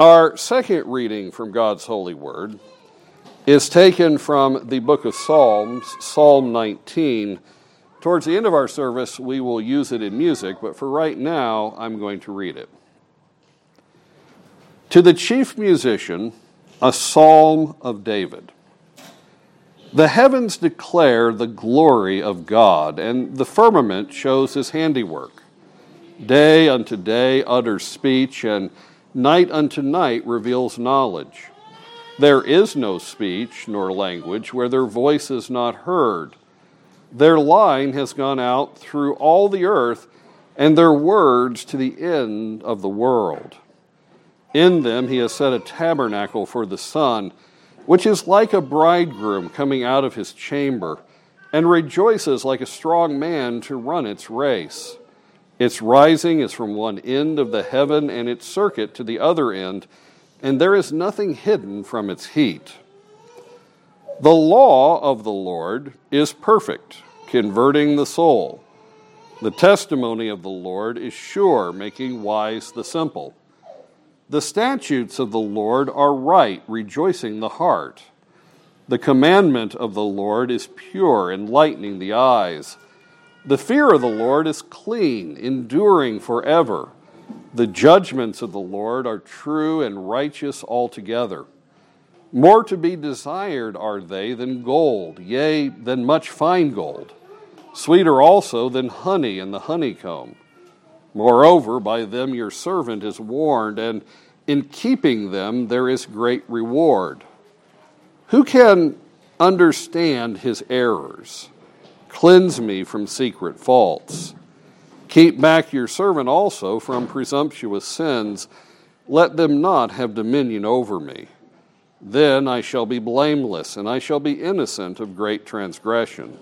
Our second reading from God's holy word is taken from the book of Psalms, Psalm 19. Towards the end of our service, we will use it in music, but for right now, I'm going to read it. To the chief musician, a psalm of David. The heavens declare the glory of God, and the firmament shows his handiwork. Day unto day utters speech, and night unto night reveals knowledge. There is no speech nor language where their voice is not heard. Their line has gone out through all the earth, and their words to the end of the world. In them he has set a tabernacle for the sun, which is like a bridegroom coming out of his chamber, and rejoices like a strong man to run its race. Its rising is from one end of the heaven, and its circuit to the other end, and there is nothing hidden from its heat. The law of the Lord is perfect, converting the soul. The testimony of the Lord is sure, making wise the simple. The statutes of the Lord are right, rejoicing the heart. The commandment of the Lord is pure, enlightening the eyes. The fear of the Lord is clean, enduring forever. The judgments of the Lord are true and righteous altogether. More to be desired are they than gold, yea, than much fine gold, sweeter also than honey and the honeycomb. Moreover, by them your servant is warned, and in keeping them there is great reward. Who can understand his errors? Cleanse me from secret faults. Keep back your servant also from presumptuous sins. Let them not have dominion over me. Then I shall be blameless, and I shall be innocent of great transgression.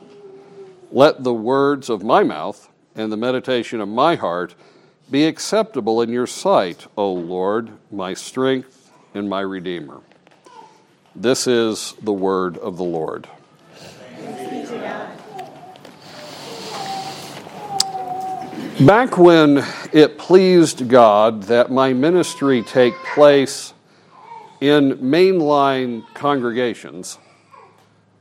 Let the words of my mouth and the meditation of my heart be acceptable in your sight, O Lord, my strength and my Redeemer. This is the word of the Lord. Back when it pleased God that my ministry take place in mainline congregations,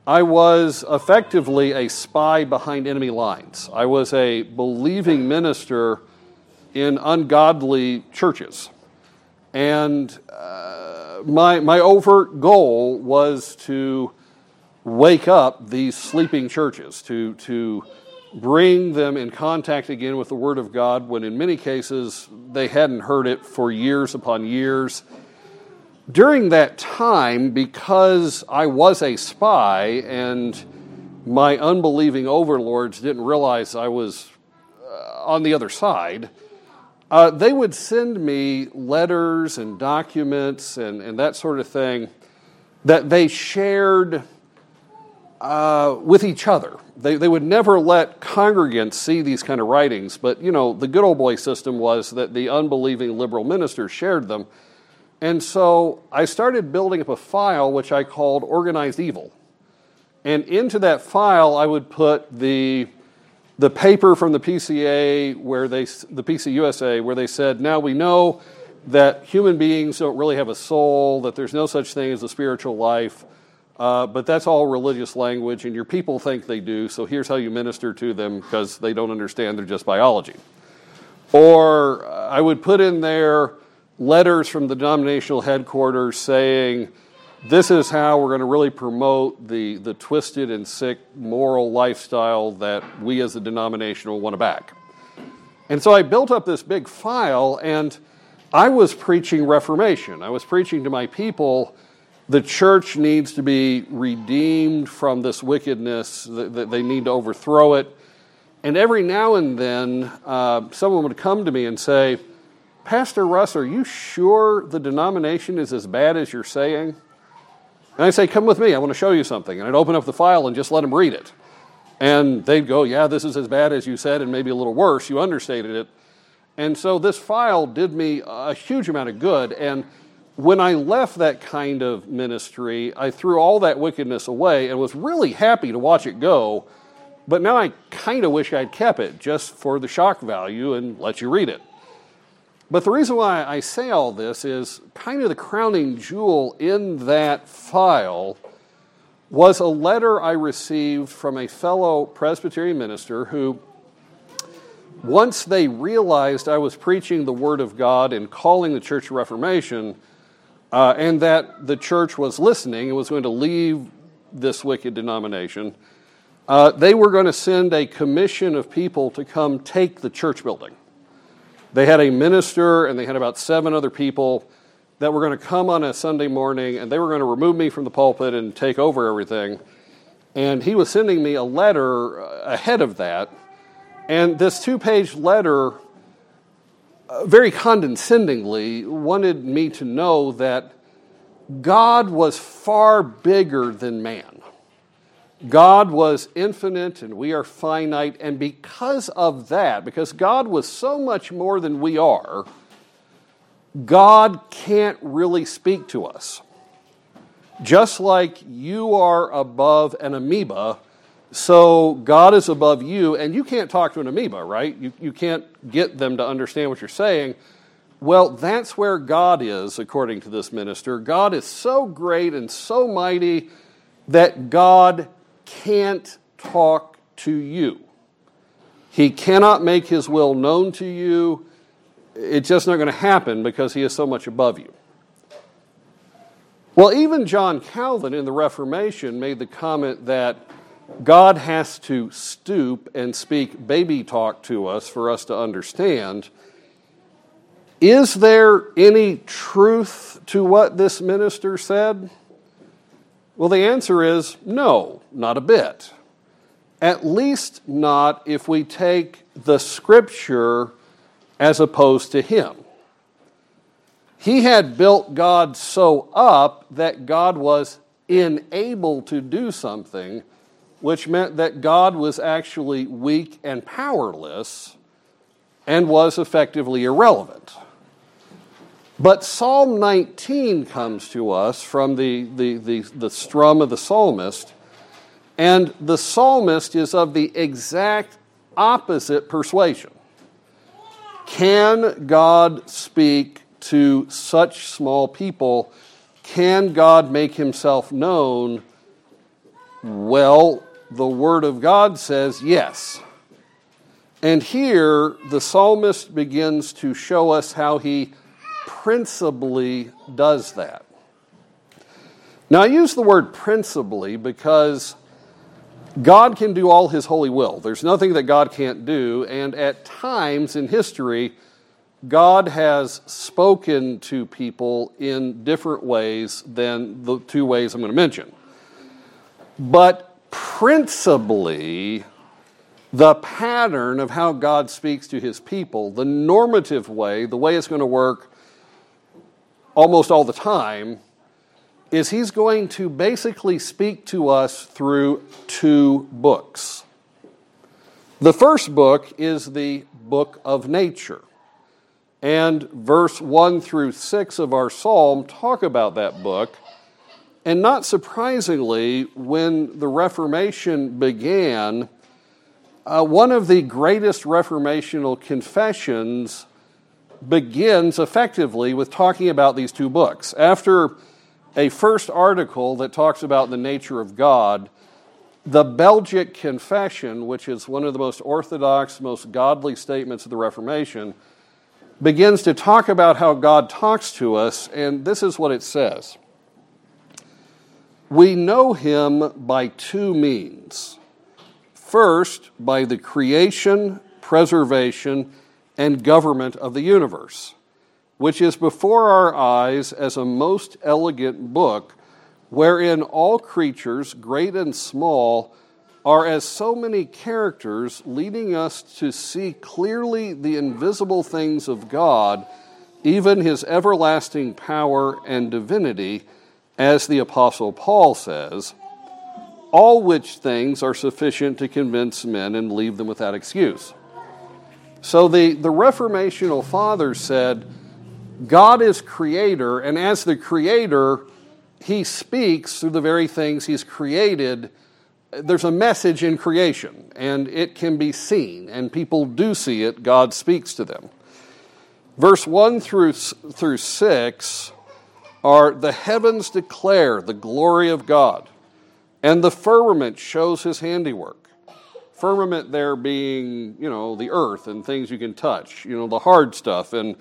I was effectively a spy behind enemy lines. I was a believing minister in ungodly churches. And uh, my, my overt goal was to wake up these sleeping churches, to, to bring them in contact again with the Word of God when in many cases they hadn't heard it for years upon years. During that time, because I was a spy and my unbelieving overlords didn't realize I was uh, on the other side, uh, they would send me letters and documents and, and that sort of thing that they shared uh, with each other. They, they would never let congregants see these kind of writings, but you know, the good old boy system was that the unbelieving liberal ministers shared them. And so I started building up a file which I called Organized Evil. And into that file, I would put the, the paper from the PCA, where they, the PCUSA, where they said, now we know that human beings don't really have a soul, that there's no such thing as a spiritual life. Uh, but that's all religious language, and your people think they do, so here's how you minister to them because they don't understand, they're just biology. Or I would put in there letters from the denominational headquarters saying, this is how we're going to really promote the, the twisted and sick moral lifestyle that we as a denomination will want to back. And so I built up this big file, and I was preaching Reformation. I was preaching to my people the church needs to be redeemed from this wickedness, that they need to overthrow it. And every now and then, uh, someone would come to me and say, Pastor Russ, are you sure the denomination is as bad as you're saying? And I'd say, Come with me, I want to show you something. And I'd open up the file and just let them read it. And they'd go, Yeah, this is as bad as you said, and maybe a little worse. You understated it. And so this file did me a huge amount of good. And when I left that kind of ministry, I threw all that wickedness away and was really happy to watch it go. But now I kind of wish I'd kept it just for the shock value and let you read it. But the reason why I say all this is kind of the crowning jewel in that file was a letter I received from a fellow Presbyterian minister who, once they realized I was preaching the Word of God and calling the Church of Reformation, uh, and that the church was listening and was going to leave this wicked denomination, uh, they were going to send a commission of people to come take the church building. They had a minister and they had about seven other people that were going to come on a Sunday morning and they were going to remove me from the pulpit and take over everything. And he was sending me a letter uh, ahead of that. And this two page letter, very condescendingly, wanted me to know that God was far bigger than man. God was infinite and we are finite, and because of that, because God was so much more than we are, God can't really speak to us. Just like you are above an amoeba, so God is above you, and you can't talk to an amoeba, right? You, you can't get them to understand what you're saying. Well, that's where God is, according to this minister. God is so great and so mighty that God can't talk to you. He cannot make his will known to you. It's just not going to happen because he is so much above you. Well, even John Calvin in the Reformation made the comment that God has to stoop and speak baby talk to us for us to understand. Is there any truth to what this minister said? Well, the answer is no, not a bit. At least not if we take the scripture as opposed to him. He had built God so up that God was unable to do something, which meant that God was actually weak and powerless and was effectively irrelevant. But Psalm 19 comes to us from the, the, the, the, strum of the psalmist, and the psalmist is of the exact opposite persuasion. Can God speak to such small people? Can God make himself known? Well, the Word of God says yes. And here, the psalmist begins to show us how he principally does that. Now, I use the word principally because God can do all his holy will. There's nothing that God can't do, and at times in history, God has spoken to people in different ways than the two ways I'm going to mention. But principally, the pattern of how God speaks to his people, the normative way, the way it's going to work almost all the time, is he's going to basically speak to us through two books. The first book is the book of nature. And verse 1 through 6 of our psalm talk about that book. And not surprisingly, when the Reformation began, uh, one of the greatest reformational confessions begins effectively with talking about these two books. After a first article that talks about the nature of God, the Belgic Confession, which is one of the most orthodox, most godly statements of the Reformation, begins to talk about how God talks to us, and this is what it says We know Him by two means. First, by the creation, preservation, and government of the universe, which is before our eyes as a most elegant book, wherein all creatures, great and small, are as so many characters, leading us to see clearly the invisible things of God, even his everlasting power and divinity, as the Apostle Paul says, all which things are sufficient to convince men and leave them without excuse. So the, the Reformational fathers said, God is creator, and as the creator, he speaks through the very things he's created. There's a message in creation, and it can be seen, and people do see it. God speaks to them. Verse 1 through, through 6 are the heavens declare the glory of God, and the firmament shows his handiwork. Firmament there being, you know, the earth and things you can touch, you know, the hard stuff. And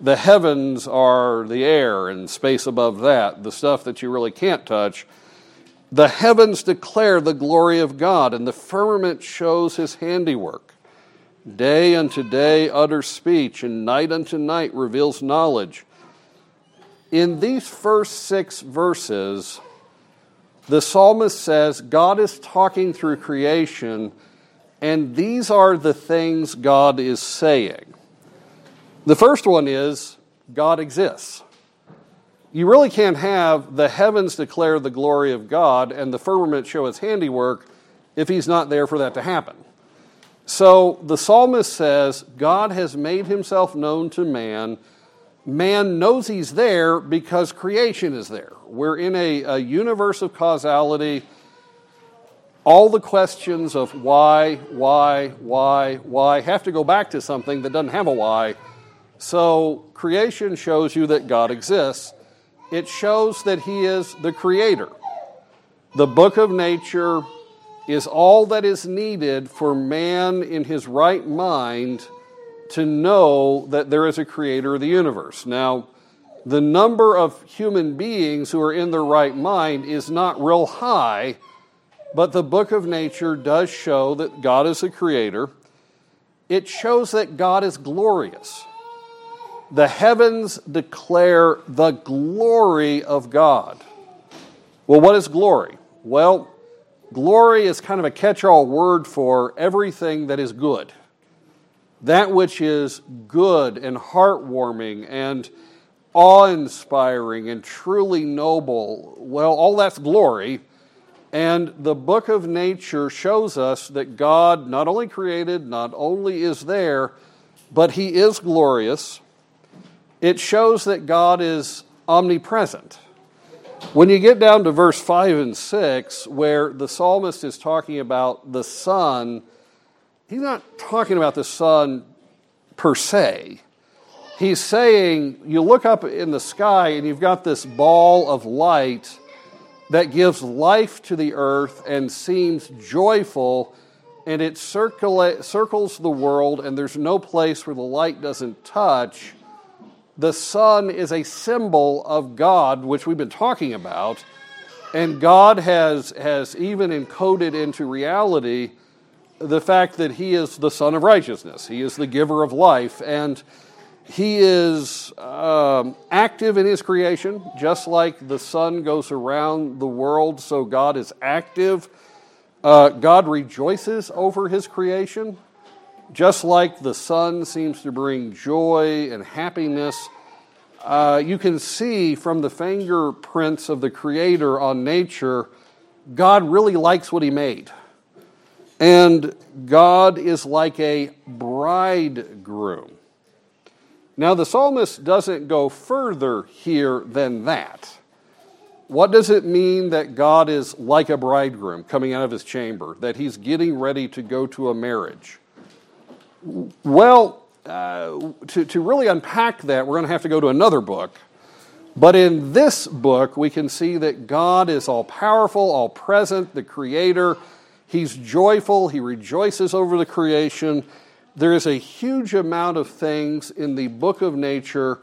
the heavens are the air and space above that, the stuff that you really can't touch. The heavens declare the glory of God, and the firmament shows his handiwork. Day unto day utters speech, and night unto night reveals knowledge. In these first six verses, the psalmist says God is talking through creation, and these are the things God is saying. The first one is God exists. You really can't have the heavens declare the glory of God and the firmament show its handiwork if he's not there for that to happen. So the psalmist says, God has made himself known to man. Man knows he's there because creation is there. We're in a, a universe of causality. All the questions of why, why, why, why have to go back to something that doesn't have a why. So creation shows you that God exists. It shows that he is the creator. The book of nature is all that is needed for man in his right mind to know that there is a creator of the universe. Now, the number of human beings who are in their right mind is not real high, but the book of nature does show that God is a creator. It shows that God is glorious. The heavens declare the glory of God. Well, what is glory? Well, Glory is kind of a catch all word for everything that is good. That which is good and heartwarming and awe inspiring and truly noble, well, all that's glory. And the book of nature shows us that God not only created, not only is there, but He is glorious. It shows that God is omnipresent. When you get down to verse 5 and 6, where the psalmist is talking about the sun, he's not talking about the sun per se. He's saying, you look up in the sky and you've got this ball of light that gives life to the earth and seems joyful, and it circula- circles the world, and there's no place where the light doesn't touch the sun is a symbol of God, which we've been talking about, and God has, has even encoded into reality the fact that He is the Son of righteousness. He is the giver of life, and He is um, active in His creation, just like the sun goes around the world, so God is active. Uh, God rejoices over His creation. Just like the sun seems to bring joy and happiness, uh, you can see from the fingerprints of the Creator on nature, God really likes what He made. And God is like a bridegroom. Now, the psalmist doesn't go further here than that. What does it mean that God is like a bridegroom coming out of his chamber, that he's getting ready to go to a marriage? Well, uh, to, to really unpack that, we're going to have to go to another book. But in this book, we can see that God is all powerful, all present, the creator. He's joyful, he rejoices over the creation. There is a huge amount of things in the book of nature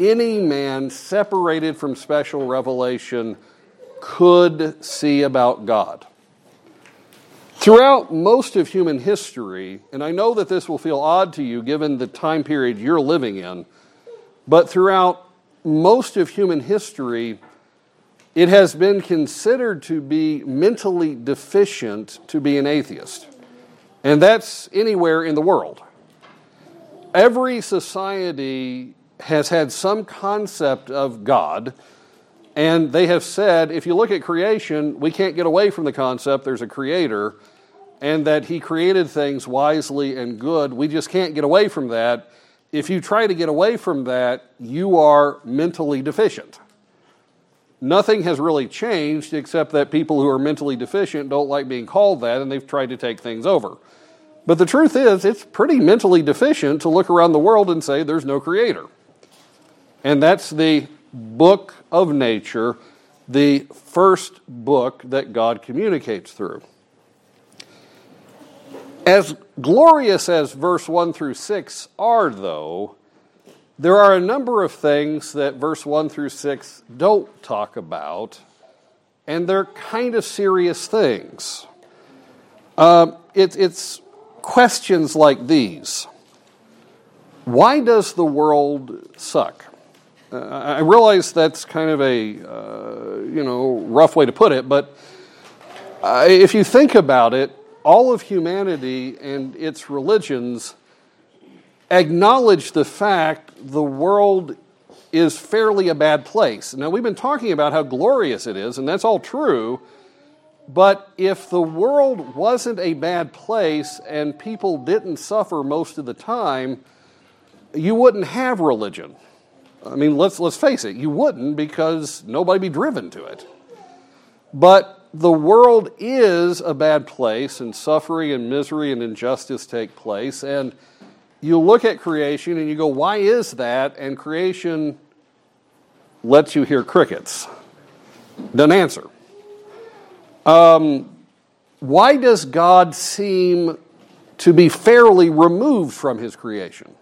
any man separated from special revelation could see about God. Throughout most of human history, and I know that this will feel odd to you given the time period you're living in, but throughout most of human history, it has been considered to be mentally deficient to be an atheist. And that's anywhere in the world. Every society has had some concept of God, and they have said if you look at creation, we can't get away from the concept there's a creator and that He created things wisely and good. We just can't get away from that. If you try to get away from that, you are mentally deficient. Nothing has really changed except that people who are mentally deficient don't like being called that and they've tried to take things over. But the truth is, it's pretty mentally deficient to look around the world and say there's no creator. And that's the book of nature, the first book that God communicates through. As glorious as verse 1 through 6 are, though, there are a number of things that verse 1 through 6 don't talk about, and they're kind of serious things. Uh, it, it's questions like these Why does the world suck? Uh, I realize that's kind of a uh, you know rough way to put it, but uh, if you think about it, all of humanity and its religions acknowledge the fact the world is fairly a bad place. Now, we've been talking about how glorious it is, and that's all true. But if the world wasn't a bad place and people didn't suffer most of the time, you wouldn't have religion. I mean, let's, let's face it, you wouldn't because nobody would be driven to it. But the world is a bad place, and suffering and misery and injustice take place. And you look at creation and you go, why is that? And creation lets you hear crickets. Doesn't answer. Um, why does God seem to be fairly removed from his creation?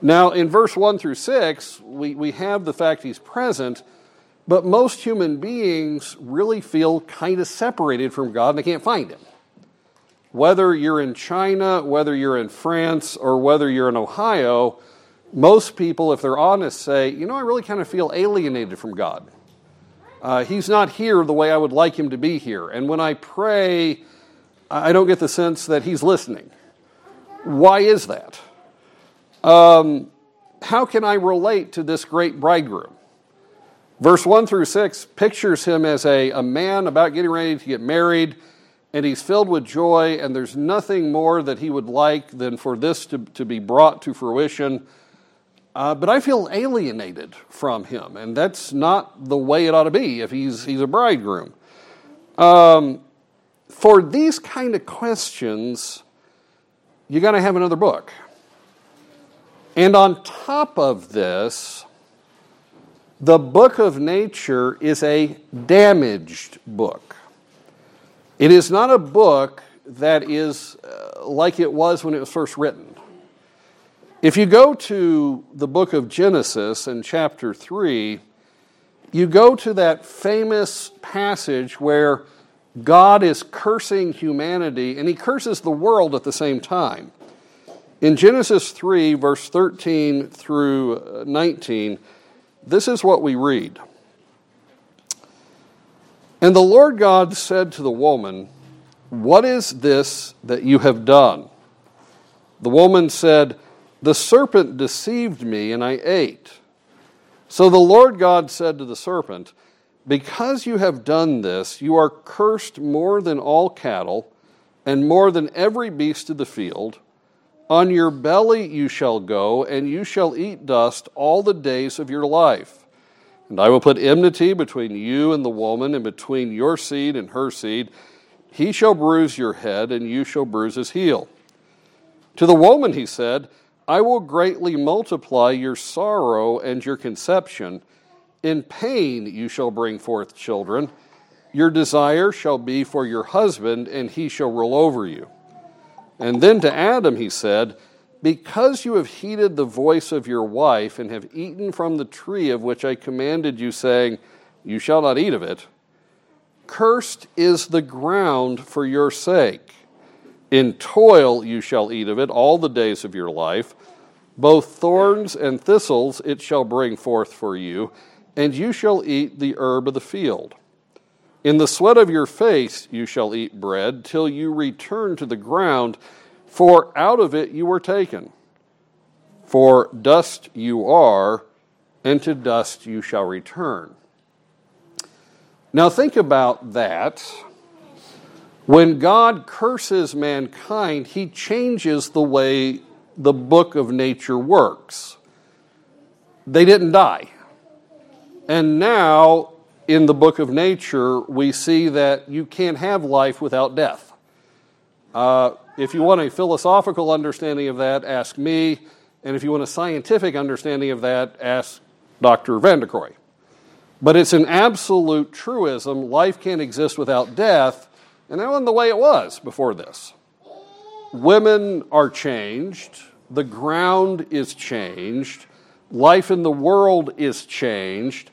Now, in verse 1 through 6, we, we have the fact he's present, but most human beings really feel kind of separated from God and they can't find him. Whether you're in China, whether you're in France, or whether you're in Ohio, most people, if they're honest, say, you know, I really kind of feel alienated from God. Uh, he's not here the way I would like him to be here. And when I pray, I don't get the sense that he's listening. Why is that? Um, how can I relate to this great bridegroom? Verse 1 through 6 pictures him as a, a man about getting ready to get married and he's filled with joy, and there's nothing more that he would like than for this to, to be brought to fruition. Uh, but I feel alienated from him, and that's not the way it ought to be if he's, he's a bridegroom. Um, for these kind of questions, you got to have another book. And on top of this, the book of nature is a damaged book. It is not a book that is uh, like it was when it was first written. If you go to the book of Genesis in chapter 3, you go to that famous passage where God is cursing humanity and he curses the world at the same time. In Genesis 3, verse 13 through uh, 19, this is what we read. And the Lord God said to the woman, What is this that you have done? The woman said, The serpent deceived me, and I ate. So the Lord God said to the serpent, Because you have done this, you are cursed more than all cattle, and more than every beast of the field. On your belly you shall go, and you shall eat dust all the days of your life. And I will put enmity between you and the woman, and between your seed and her seed. He shall bruise your head, and you shall bruise his heel. To the woman he said, I will greatly multiply your sorrow and your conception. In pain you shall bring forth children. Your desire shall be for your husband, and he shall rule over you. And then to Adam he said, because you have heeded the voice of your wife and have eaten from the tree of which I commanded you, saying, You shall not eat of it, cursed is the ground for your sake. In toil you shall eat of it all the days of your life. Both thorns and thistles it shall bring forth for you, and you shall eat the herb of the field. In the sweat of your face you shall eat bread, till you return to the ground for out of it you were taken. For dust you are, and to dust you shall return. Now think about that. When God curses mankind, he changes the way the book of nature works. They didn't die. And now, in the book of nature, we see that you can't have life without death. Uh, If you want a philosophical understanding of that, ask me. And if you want a scientific understanding of that, ask Dr. Van Krooi. But it's an absolute truism. Life can't exist without death, and that wasn't the way it was before this. Women are changed, the ground is changed, life in the world is changed,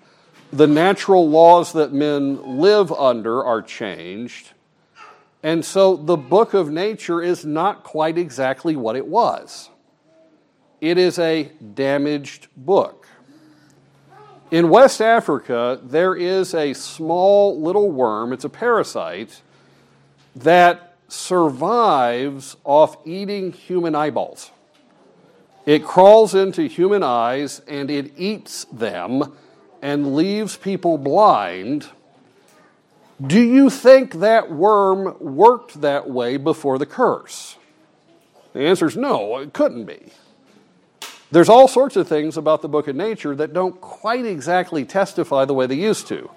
the natural laws that men live under are changed. And so the book of nature is not quite exactly what it was. It is a damaged book. In West Africa, there is a small little worm, it's a parasite, that survives off eating human eyeballs. It crawls into human eyes and it eats them and leaves people blind. Do you think that worm worked that way before the curse? The answer is no, it couldn't be. There's all sorts of things about the book of nature that don't quite exactly testify the way they used to.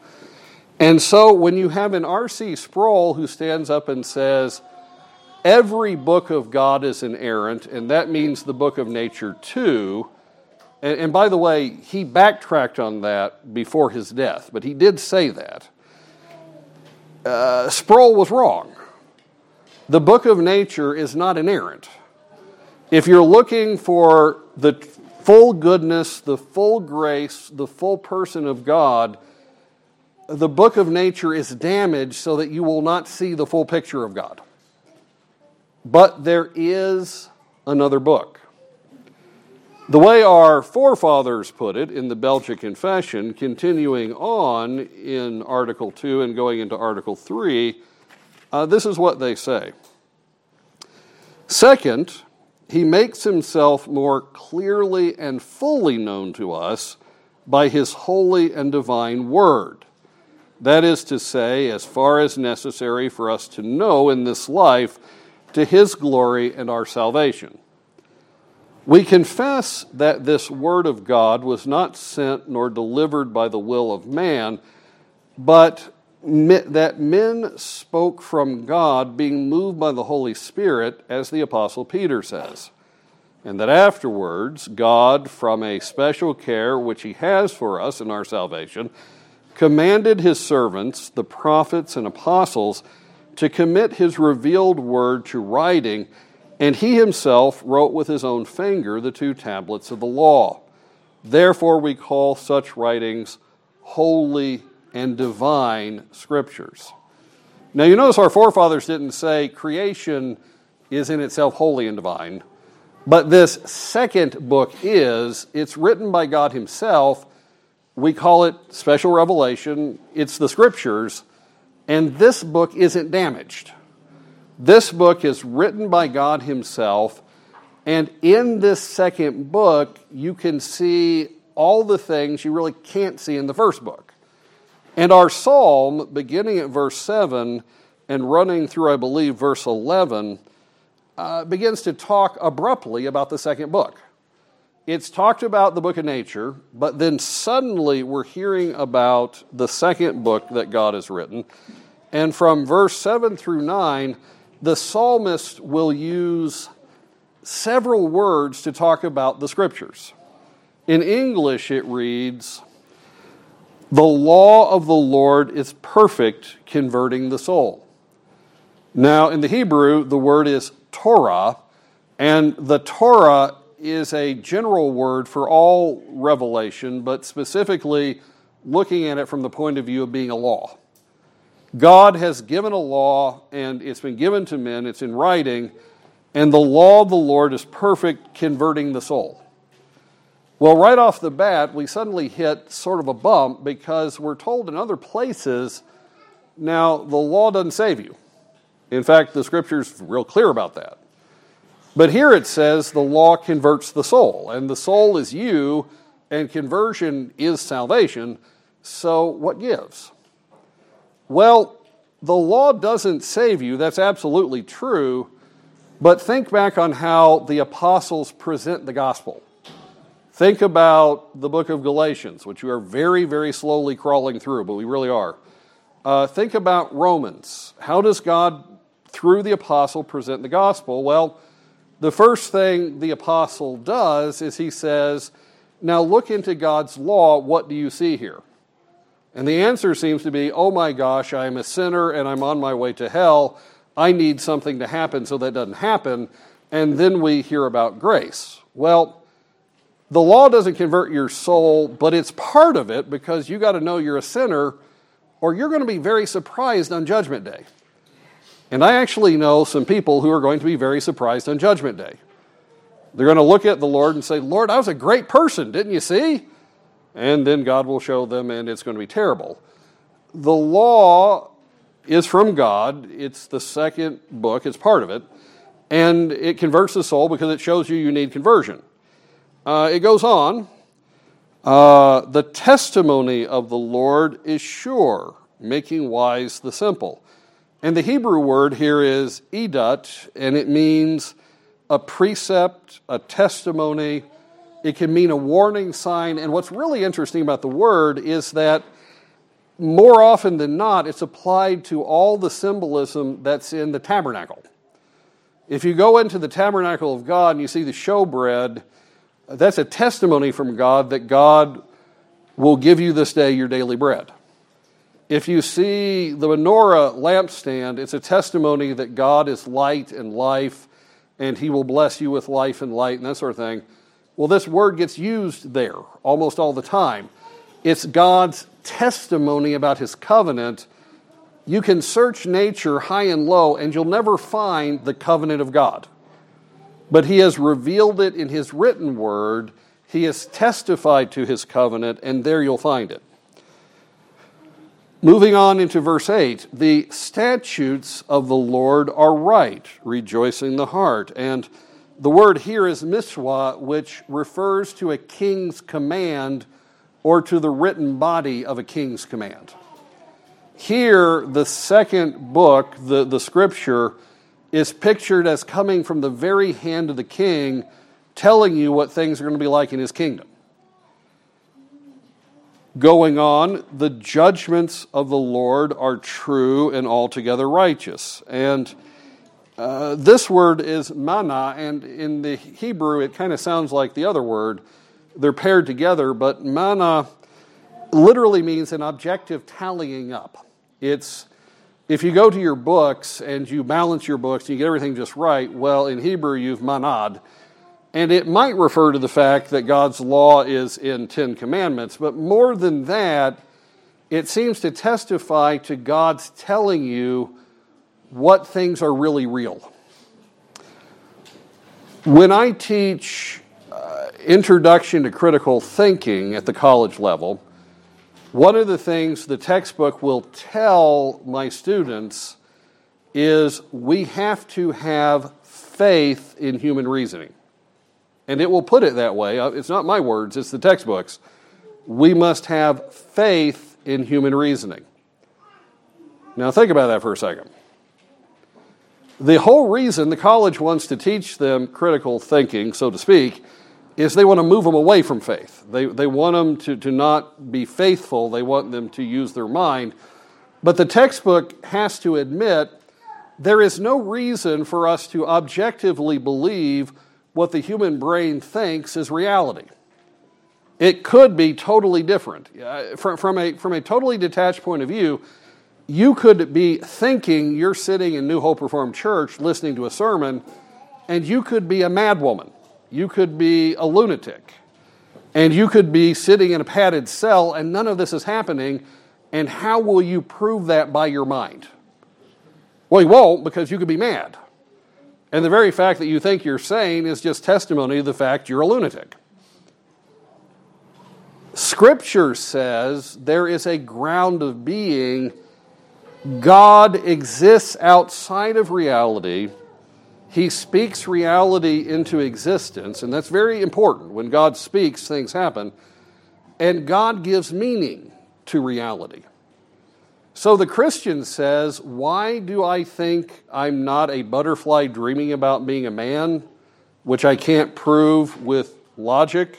And so when you have an R.C. Sproul who stands up and says, every book of God is inerrant, and that means the book of nature too. And, and, by the way, he backtracked on that before his death, but he did say that. Uh, Sproul was wrong. The book of nature is not inerrant. If you're looking for the full goodness, the full grace, the full person of God, the book of nature is damaged so that you will not see the full picture of God. But there is another book. The way our forefathers put it in the Belgic Confession, continuing on in Article 2 and going into Article 3, uh, this is what they say. Second, he makes himself more clearly and fully known to us by his holy and divine word. That is to say, as far as necessary for us to know in this life, to his glory and our salvation. We confess that this word of God was not sent nor delivered by the will of man, but that men spoke from God, being moved by the Holy Spirit, as the Apostle Peter says. And that afterwards, God, from a special care which He has for us in our salvation, commanded His servants, the prophets and apostles, to commit His revealed word to writing, and He Himself wrote with His own finger the two tablets of the law. Therefore, we call such writings holy and divine scriptures. Now, you notice our forefathers didn't say creation is in itself holy and divine, but this second book is. It's written by God Himself. We call it special revelation, it's the scriptures, and this book isn't damaged. This book is written by God Himself, and in this second book, you can see all the things you really can't see in the first book. And our psalm, beginning at verse 7 and running through, I believe, verse 11, uh, begins to talk abruptly about the second book. It's talked about the book of nature, but then suddenly we're hearing about the second book that God has written. And from verse 7 through 9, the psalmist will use several words to talk about the scriptures. In English, it reads, the law of the Lord is perfect, converting the soul. Now, in the Hebrew, the word is Torah, and the Torah is a general word for all revelation, but specifically looking at it from the point of view of being a law. God has given a law, and it's been given to men, it's in writing, and the law of the Lord is perfect, converting the soul. Well, right off the bat, we suddenly hit sort of a bump because we're told in other places now the law doesn't save you. In fact, the scripture's real clear about that. But here it says the law converts the soul, and the soul is you, and conversion is salvation. So, what gives? Well, the law doesn't save you, that's absolutely true, but think back on how the apostles present the gospel. Think about the book of Galatians, which we are very, very slowly crawling through, but we really are. Uh, think about Romans. How does God through the apostle, present the gospel? Well, the first thing the apostle does is he says, Now look into God's law. What do you see here? And the answer seems to be, Oh my gosh, I am a sinner and I'm on my way to hell. I need something to happen so that doesn't happen. And then we hear about grace. Well, the law doesn't convert your soul, but it's part of it because you got to know you're a sinner or you're going to be very surprised on Judgment Day. And I actually know some people who are going to be very surprised on Judgment Day. They're going to look at the Lord and say, Lord, I was a great person, didn't you see? And then God will show them, and it's going to be terrible. The law is from God, it's the second book, it's part of it, and it converts the soul because it shows you you need conversion. Uh, it goes on. Uh, the testimony of the Lord is sure, making wise the simple. And the Hebrew word here is edut, and it means a precept, a testimony. It can mean a warning sign. And what's really interesting about the word is that more often than not, it's applied to all the symbolism that's in the tabernacle. If you go into the tabernacle of God and you see the showbread, that's a testimony from God that God will give you this day your daily bread. If you see the menorah lampstand, it's a testimony that God is light and life, and He will bless you with life and light and that sort of thing. Well, this word gets used there almost all the time. It's God's testimony about His covenant. You can search nature high and low, and you'll never find the covenant of God but he has revealed it in his written word. He has testified to his covenant, and there you'll find it. Moving on into verse 8 the statutes of the Lord are right, rejoicing the heart. And the word here is mishwa, which refers to a king's command or to the written body of a king's command. Here, the second book, the, the scripture, is pictured as coming from the very hand of the king, telling you what things are going to be like in his kingdom. Going on, the judgments of the Lord are true and altogether righteous. And uh, this word is mana, and in the Hebrew, it kind of sounds like the other word. They're paired together, but mana literally means an objective tallying up. It's if you go to your books and you balance your books and you get everything just right, well, in Hebrew you've manad. And it might refer to the fact that God's law is in Ten Commandments, but more than that, it seems to testify to God's telling you what things are really real. When I teach uh, Introduction to Critical Thinking at the college level, one of the things the textbook will tell my students is we have to have faith in human reasoning. And it will put it that way. Uh, it's not my words, it's the textbooks. We must have faith in human reasoning. Now, think about that for a second. The whole reason the college wants to teach them critical thinking, so to speak, is they want to move them away from faith. They, they want them to, to not be faithful, they want them to use their mind. But the textbook has to admit there is no reason for us to objectively believe what the human brain thinks is reality. It could be totally different. Uh, from, from, a, from a totally detached point of view, you could be thinking you're sitting in New Hope Reformed Church listening to a sermon, and you could be a madwoman you could be a lunatic. And you could be sitting in a padded cell and none of this is happening. And how will you prove that by your mind? Well, you won't because you could be mad. And the very fact that you think you're sane is just testimony to the fact you're a lunatic. Scripture says there is a ground of being. God exists outside of reality he speaks reality into existence, and that's very important. When God speaks, things happen. And God gives meaning to reality. So the Christian says, Why do I think I'm not a butterfly dreaming about being a man, which I can't prove with logic?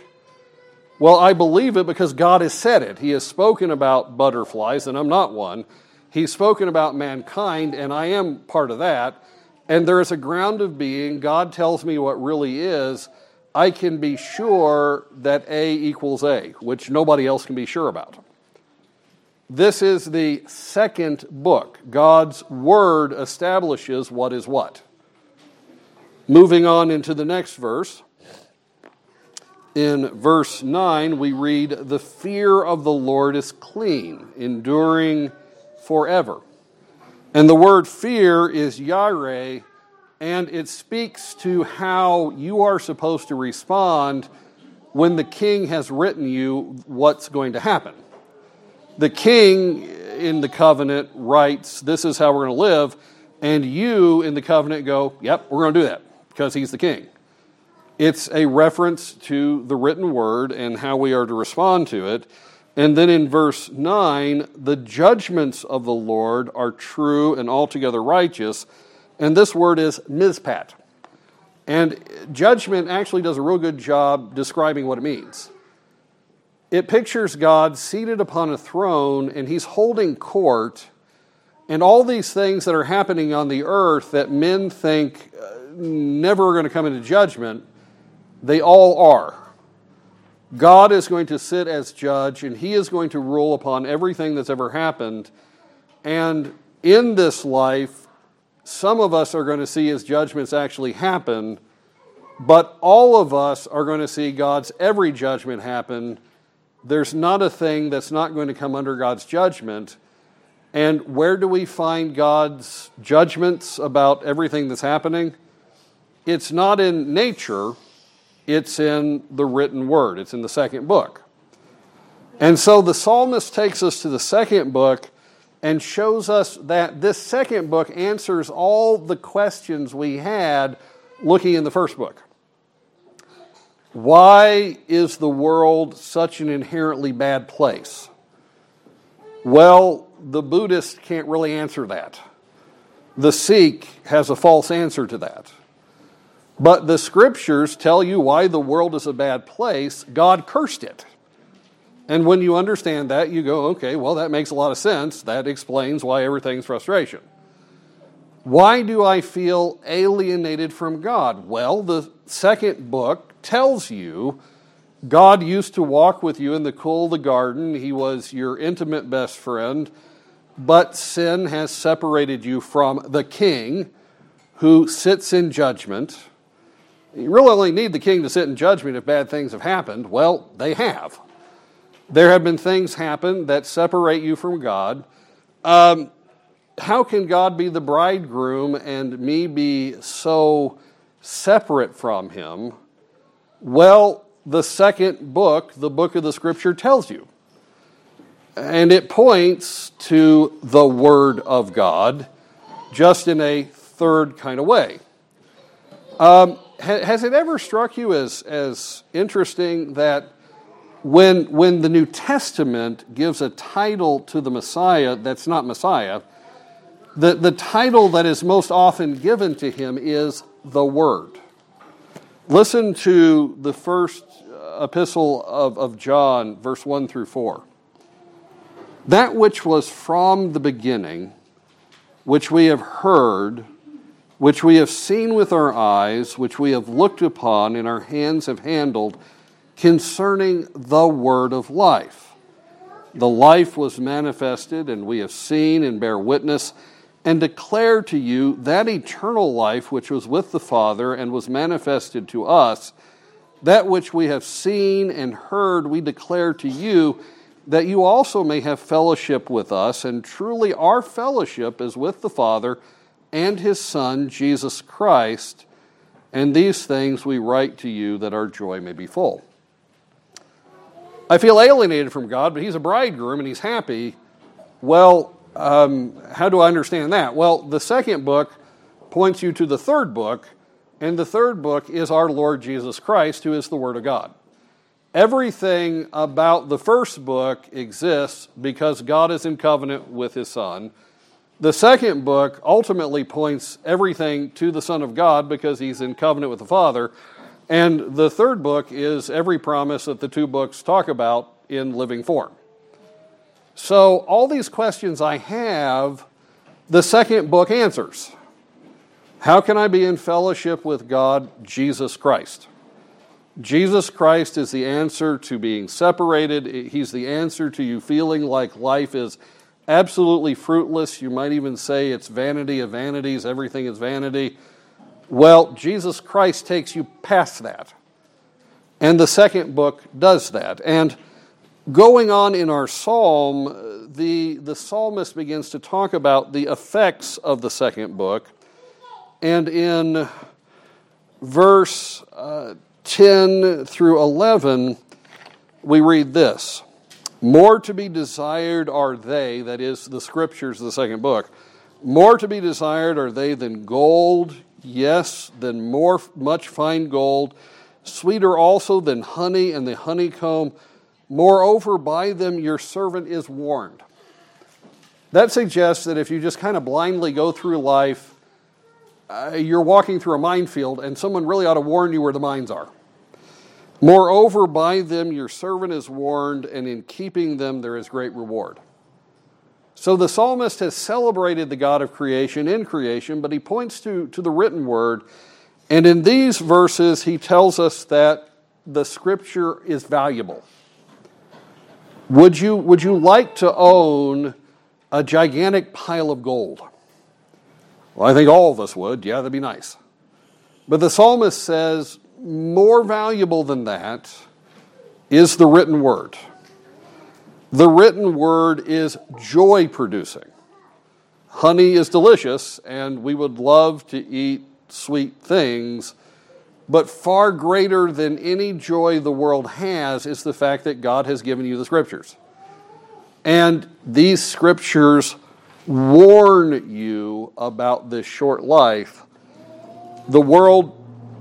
Well, I believe it because God has said it. He has spoken about butterflies, and I'm not one. He's spoken about mankind, and I am part of that. And there is a ground of being. God tells me what really is. I can be sure that A equals A, which nobody else can be sure about. This is the second book. God's Word establishes what is what. Moving on into the next verse. In verse 9, we read, The fear of the Lord is clean, enduring forever. And the word fear is yare, and it speaks to how you are supposed to respond when the king has written you what's going to happen. The king in the covenant writes, This is how we're going to live, and you in the covenant go, Yep, we're going to do that because he's the king. It's a reference to the written word and how we are to respond to it. And then in verse 9, the judgments of the Lord are true and altogether righteous. And this word is mishpat. And judgment actually does a real good job describing what it means. It pictures God seated upon a throne and he's holding court, and all these things that are happening on the earth that men think uh, never are going to come into judgment, they all are. God is going to sit as judge and he is going to rule upon everything that's ever happened. And in this life, some of us are going to see his judgments actually happen, but all of us are going to see God's every judgment happen. There's not a thing that's not going to come under God's judgment. And where do we find God's judgments about everything that's happening? It's not in nature, it's in the written word, it's in the second book. And so the psalmist takes us to the second book and shows us that this second book answers all the questions we had looking in the first book. Why is the world such an inherently bad place? Well, the Buddhist can't really answer that. The Sikh has a false answer to that. But the scriptures tell you why the world is a bad place. God cursed it. And when you understand that, you go, okay, well, that makes a lot of sense. That explains why everything's frustration. Why do I feel alienated from God? Well, the second book tells you God used to walk with you in the cool of the garden, He was your intimate best friend, but sin has separated you from the king who sits in judgment you really only need the king to sit in judgment if bad things have happened. Well, they have. There have been things happen that separate you from God. Um, how can God be the bridegroom and me be so separate from him? Well, the second book, the book of the scripture, tells you. And it points to the Word of God just in a third kind of way. Um, has it ever struck you as, as interesting that when, when the New Testament gives a title to the Messiah that's not Messiah, the, the title that is most often given to him is the Word. Listen to the first uh, epistle of, of John, verse 1 through 4. That which was from the beginning, which we have heard, which we have seen with our eyes, which we have looked upon, and our hands have handled, concerning the word of life. The life was manifested, and we have seen and bear witness, and declare to you that eternal life which was with the Father and was manifested to us. That which we have seen and heard, we declare to you, that you also may have fellowship with us, and truly our fellowship is with the Father and his Son, Jesus Christ. And these things we write to you that our joy may be full. I feel alienated from God, but he's a bridegroom and he's happy. Well, um, how do I understand that? Well, the second book points you to the third book, and the third book is our Lord Jesus Christ, who is the Word of God. Everything about the first book exists because God is in covenant with his Son the second book ultimately points everything to the Son of God because he's in covenant with the Father. And the third book is every promise that the two books talk about in living form. So, all these questions I have, the second book answers. How can I be in fellowship with God, Jesus Christ? Jesus Christ is the answer to being separated. He's the answer to you feeling like life is absolutely fruitless. You might even say it's vanity of vanities, everything is vanity. Well, Jesus Christ takes you past that. And the second book does that. And going on in our psalm, the, the psalmist begins to talk about the effects of the second book. And in verse uh, 10 through 11, we read this More to be desired are they, that is, the scriptures of the second book, more to be desired are they than gold, yes, than more much fine gold, sweeter also than honey and the honeycomb. Moreover, by them your servant is warned. That suggests that if you just kind of blindly go through life, uh, you're walking through a minefield, and someone really ought to warn you where the mines are. Moreover, by them your servant is warned, and in keeping them there is great reward. So the psalmist has celebrated the God of creation in creation, but he points to, to the written word. And in these verses, he tells us that the scripture is valuable. Would you, would you like to own a gigantic pile of gold? Well, I think all of us would. Yeah, that'd be nice. But the psalmist says, more valuable than that is the written word. The written word is joy producing. Honey is delicious, and we would love to eat sweet things, but far greater than any joy the world has is the fact that God has given you the scriptures. And these scriptures warn you about this short life. The world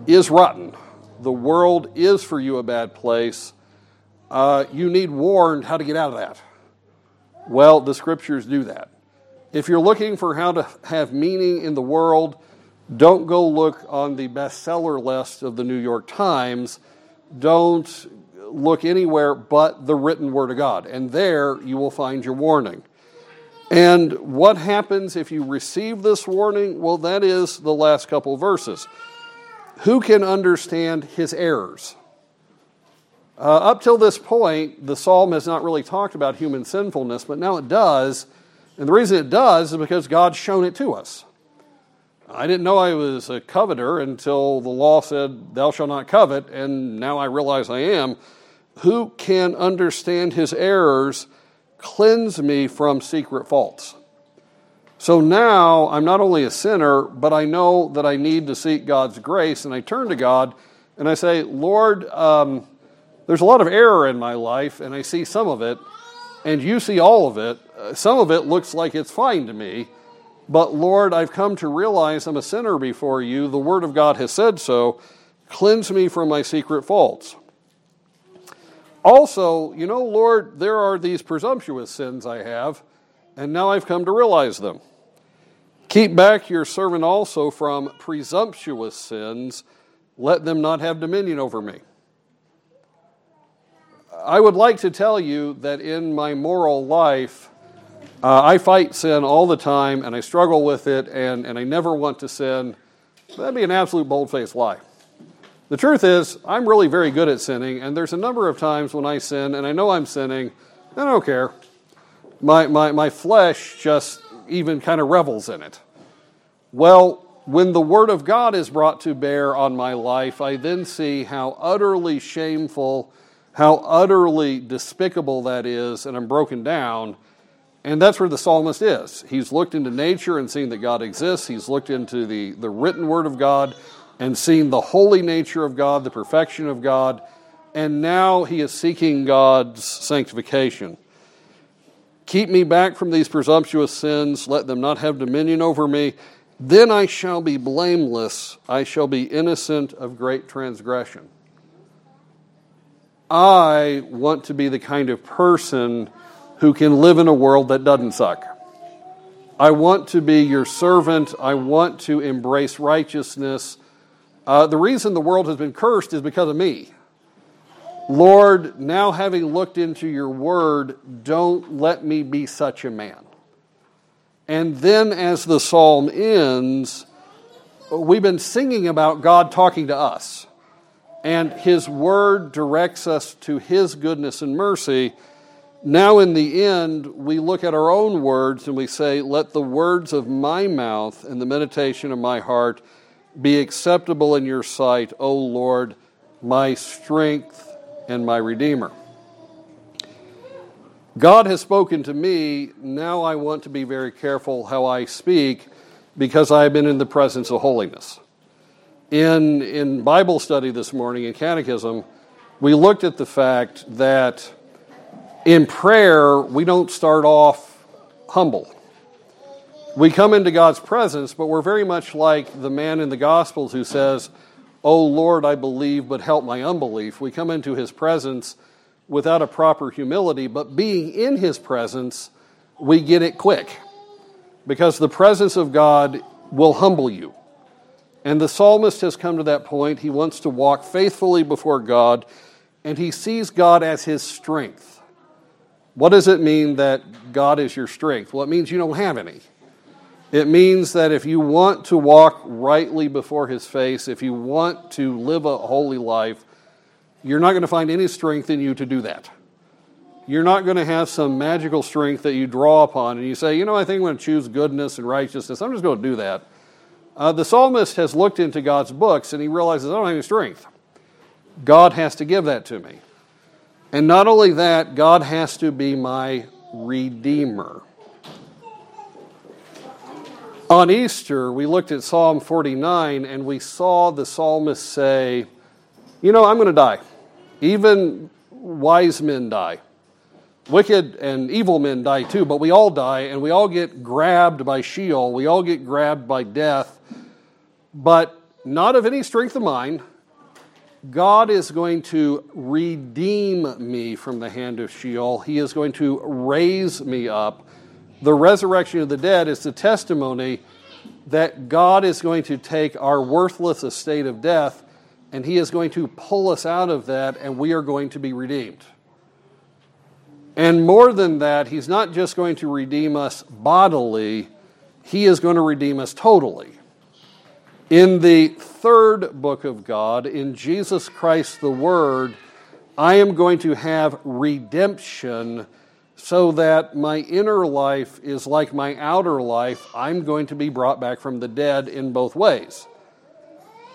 is rotten. The world is for you a bad place. Uh, you need warned how to get out of that. Well, the scriptures do that. If you're looking for how to have meaning in the world, don't go look on the bestseller list of the New York Times. Don't look anywhere but the written Word of God. And there you will find your warning. And what happens if you receive this warning? Well, that is the last couple verses. Who can understand his errors? Uh, up till this point, the psalm has not really talked about human sinfulness, but now it does. And the reason it does is because God's shown it to us. I didn't know I was a coveter until the law said, Thou shalt not covet, and now I realize I am. Who can understand his errors? Cleanse me from secret faults. So now I'm not only a sinner, but I know that I need to seek God's grace, and I turn to God and I say, Lord, um, there's a lot of error in my life, and I see some of it, and you see all of it. Uh, some of it looks like it's fine to me, but Lord, I've come to realize I'm a sinner before you. The Word of God has said so. Cleanse me from my secret faults. Also, you know, Lord, there are these presumptuous sins I have, and now I've come to realize them. Keep back your servant also from presumptuous sins. Let them not have dominion over me. I would like to tell you that in my moral life, uh, I fight sin all the time and I struggle with it and, and I never want to sin. That'd be an absolute bold faced lie. The truth is, I'm really very good at sinning, and there's a number of times when I sin and I know I'm sinning, and I don't care. My, my, my flesh just even kind of revels in it. Well, when the Word of God is brought to bear on my life, I then see how utterly shameful, how utterly despicable that is, and I'm broken down. And that's where the psalmist is. He's looked into nature and seen that God exists. He's looked into the, the written Word of God and seen the holy nature of God, the perfection of God, and now he is seeking God's sanctification. Keep me back from these presumptuous sins, let them not have dominion over me. Then I shall be blameless, I shall be innocent of great transgression. I want to be the kind of person who can live in a world that doesn't suck. I want to be your servant. I want to embrace righteousness. Uh, the reason the world has been cursed is because of me. Lord, now having looked into your word, don't let me be such a man. And then as the psalm ends, we've been singing about God talking to us. And his word directs us to his goodness and mercy. Now, in the end, we look at our own words and we say, Let the words of my mouth and the meditation of my heart be acceptable in your sight, O Lord, my strength and my Redeemer. God has spoken to me. Now I want to be very careful how I speak because I have been in the presence of holiness. In, in Bible study this morning, in Catechism, we looked at the fact that in prayer, we don't start off humble. We come into God's presence, but we're very much like the man in the Gospels who says, Oh Lord, I believe, but help my unbelief. We come into his presence without a proper humility, but being in his presence, we get it quick. Because the presence of God will humble you. And the psalmist has come to that point. He wants to walk faithfully before God, and he sees God as his strength. What does it mean that God is your strength? Well, it means you don't have any. It means that if you want to walk rightly before His face, if you want to live a holy life, you're not going to find any strength in you to do that. You're not going to have some magical strength that you draw upon and you say, you know, I think I'm going to choose goodness and righteousness. I'm just going to do that. Uh, the psalmist has looked into God's books and he realizes, I don't have any strength. God has to give that to me. And not only that, God has to be my redeemer. On Easter, we looked at Psalm 49 and we saw the psalmist say, You know, I'm going to die. Even wise men die. Wicked and evil men die too, but we all die and we all get grabbed by Sheol. We all get grabbed by death, but not of any strength of mine. God is going to redeem me from the hand of Sheol. He is going to raise me up the resurrection of the dead is the testimony that God is going to take our worthless estate of death and He is going to pull us out of that and we are going to be redeemed. And more than that, He's not just going to redeem us bodily, He is going to redeem us totally. In the third book of God, in Jesus Christ the Word, I am going to have redemption so that my inner life is like my outer life. I'm going to be brought back from the dead in both ways.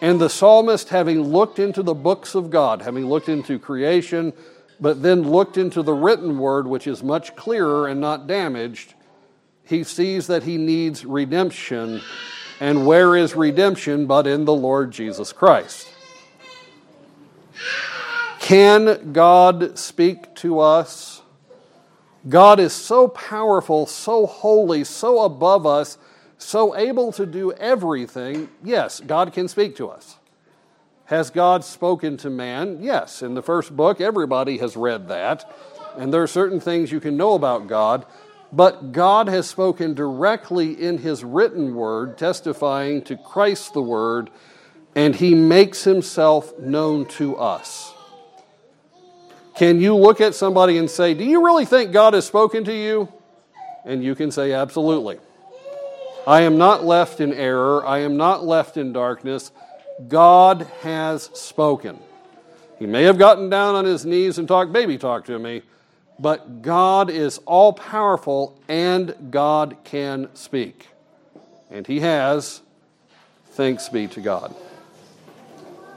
And the psalmist, having looked into the books of God, having looked into creation, but then looked into the written word, which is much clearer and not damaged, he sees that he needs redemption. And where is redemption but in the Lord Jesus Christ? Can God speak to us God is so powerful, so holy, so above us, so able to do everything. Yes, God can speak to us. Has God spoken to man? Yes. In the first book, everybody has read that. And there are certain things you can know about God. But God has spoken directly in His written word, testifying to Christ the Word, and He makes Himself known to us. Can you look at somebody and say, Do you really think God has spoken to you? And you can say, Absolutely. I am not left in error. I am not left in darkness. God has spoken. He may have gotten down on his knees and talked baby talk to me, but God is all powerful and God can speak. And he has. Thanks be to God.